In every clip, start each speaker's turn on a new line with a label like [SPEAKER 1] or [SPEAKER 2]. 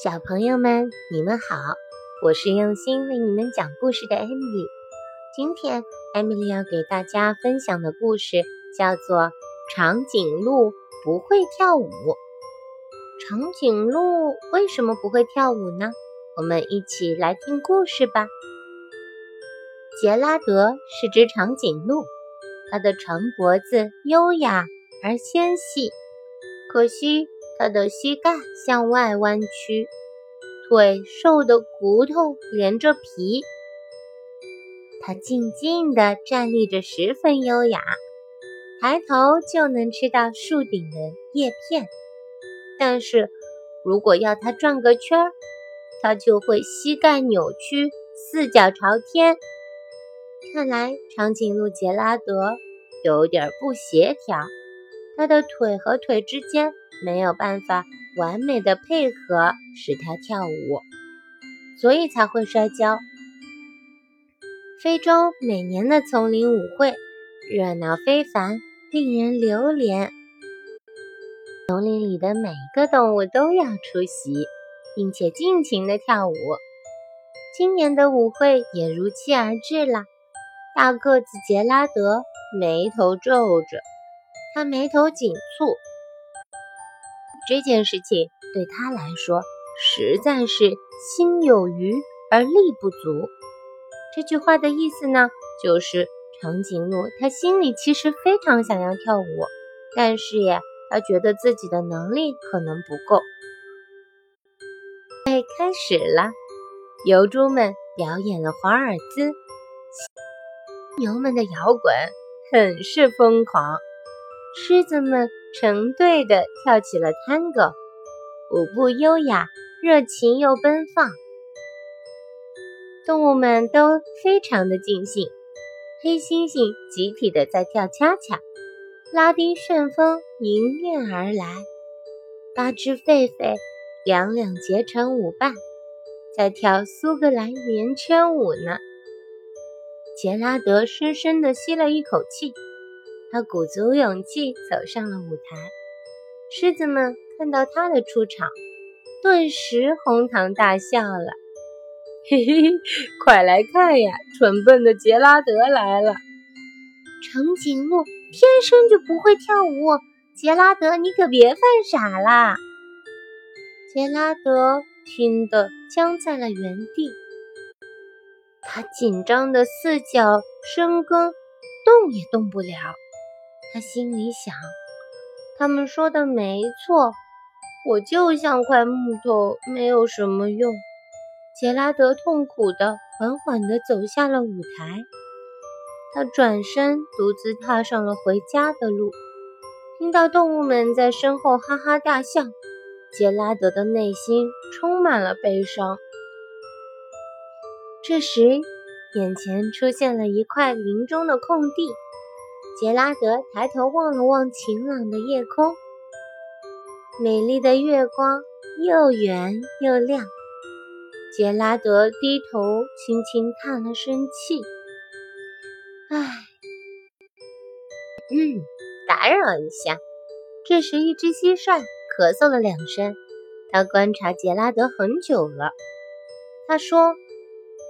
[SPEAKER 1] 小朋友们，你们好，我是用心为你们讲故事的 Emily。今天，Emily 要给大家分享的故事叫做《长颈鹿不会跳舞》。长颈鹿为什么不会跳舞呢？我们一起来听故事吧。杰拉德是只长颈鹿，它的长脖子优雅而纤细，可惜。他的膝盖向外弯曲，腿瘦的骨头连着皮。他静静地站立着，十分优雅，抬头就能吃到树顶的叶片。但是如果要他转个圈儿，他就会膝盖扭曲，四脚朝天。看来长颈鹿杰拉德有点不协调，他的腿和腿之间。没有办法完美的配合使他跳舞，所以才会摔跤。非洲每年的丛林舞会热闹非凡，令人流连。丛林里的每一个动物都要出席，并且尽情的跳舞。今年的舞会也如期而至了。大个子杰拉德眉头皱着，他眉头紧蹙。这件事情对他来说实在是心有余而力不足。这句话的意思呢，就是长颈鹿他心里其实非常想要跳舞，但是呀，他觉得自己的能力可能不够。哎开始了，疣猪们表演了华尔兹，牛们的摇滚很是疯狂，狮子们。成对的跳起了探戈，舞步优雅，热情又奔放。动物们都非常的尽兴。黑猩猩集体的在跳恰恰，拉丁旋风迎面而来。八只狒狒两两结成舞伴，在跳苏格兰圆圈舞呢。杰拉德深深的吸了一口气。他鼓足勇气走上了舞台，狮子们看到他的出场，顿时哄堂大笑了。嘿嘿，快来看呀，蠢笨的杰拉德来了！
[SPEAKER 2] 长颈鹿天生就不会跳舞，杰拉德你可别犯傻啦！
[SPEAKER 1] 杰拉德听得僵在了原地，他紧张的四脚生根，动也动不了。他心里想：“他们说的没错，我就像块木头，没有什么用。”杰拉德痛苦地、缓缓地走下了舞台。他转身，独自踏上了回家的路。听到动物们在身后哈哈大笑，杰拉德的内心充满了悲伤。这时，眼前出现了一块林中的空地。杰拉德抬头望了望晴朗的夜空，美丽的月光又圆又亮。杰拉德低头轻轻叹了声气：“唉，嗯，打扰一下。”这时，一只蟋蟀咳嗽了两声，他观察杰拉德很久了。他说：“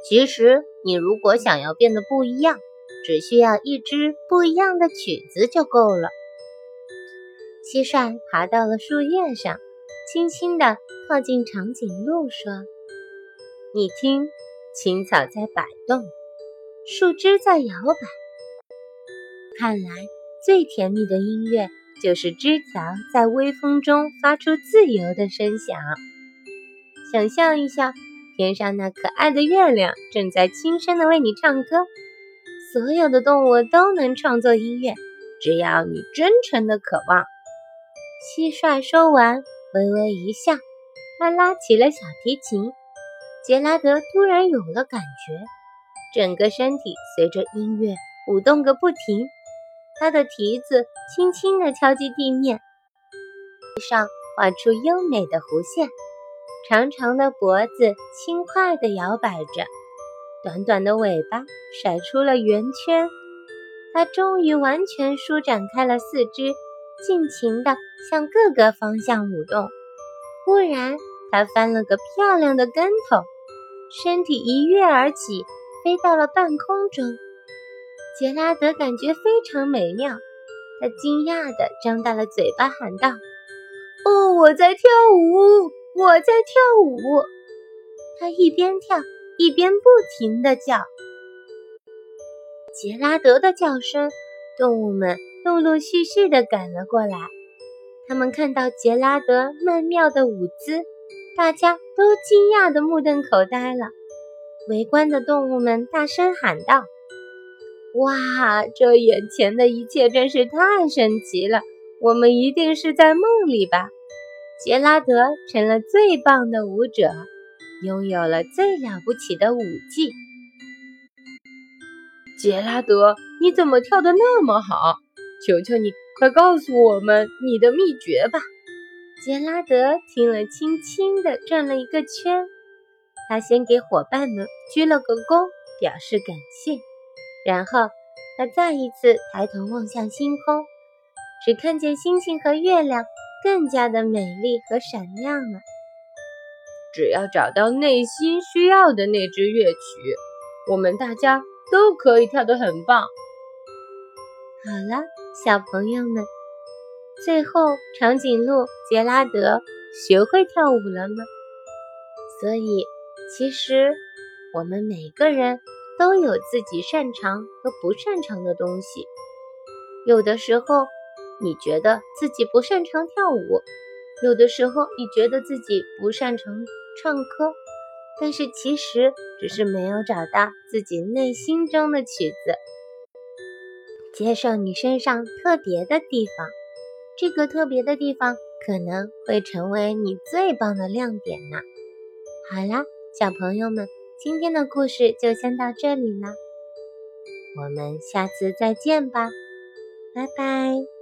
[SPEAKER 1] 其实，你如果想要变得不一样。”只需要一支不一样的曲子就够了。蟋蟀爬到了树叶上，轻轻地靠近长颈鹿，说：“你听，青草在摆动，树枝在摇摆。看来，最甜蜜的音乐就是枝条在微风中发出自由的声响。想象一下，天上那可爱的月亮正在轻声地为你唱歌。”所有的动物都能创作音乐，只要你真诚的渴望。蟋蟀说完，微微一笑，他拉起了小提琴。杰拉德突然有了感觉，整个身体随着音乐舞动个不停。他的蹄子轻轻地敲击地面，上画出优美的弧线，长长的脖子轻快地摇摆着。短短的尾巴甩出了圆圈，它终于完全舒展开了四肢，尽情地向各个方向舞动。忽然，它翻了个漂亮的跟头，身体一跃而起，飞到了半空中。杰拉德感觉非常美妙，他惊讶地张大了嘴巴，喊道：“
[SPEAKER 2] 哦，我在跳舞，我在跳舞！”
[SPEAKER 1] 他一边跳一边不停地叫。杰拉德的叫声，动物们陆陆续续地赶了过来。他们看到杰拉德曼妙的舞姿，大家都惊讶得目瞪口呆了。围观的动物们大声喊道：“哇，这眼前的一切真是太神奇了！我们一定是在梦里吧？”杰拉德成了最棒的舞者，拥有了最了不起的舞技。
[SPEAKER 2] 杰拉德，你怎么跳得那么好？求求你！快告诉我们你的秘诀吧！
[SPEAKER 1] 杰拉德听了，轻轻地转了一个圈。他先给伙伴们鞠了个躬，表示感谢。然后他再一次抬头望向星空，只看见星星和月亮更加的美丽和闪亮了。
[SPEAKER 2] 只要找到内心需要的那支乐曲，我们大家都可以跳得很棒。
[SPEAKER 1] 好了。小朋友们，最后长颈鹿杰拉德学会跳舞了吗？所以，其实我们每个人都有自己擅长和不擅长的东西。有的时候，你觉得自己不擅长跳舞；有的时候，你觉得自己不擅长唱歌。但是，其实只是没有找到自己内心中的曲子。接受你身上特别的地方，这个特别的地方可能会成为你最棒的亮点呢。好啦，小朋友们，今天的故事就先到这里了，我们下次再见吧，拜拜。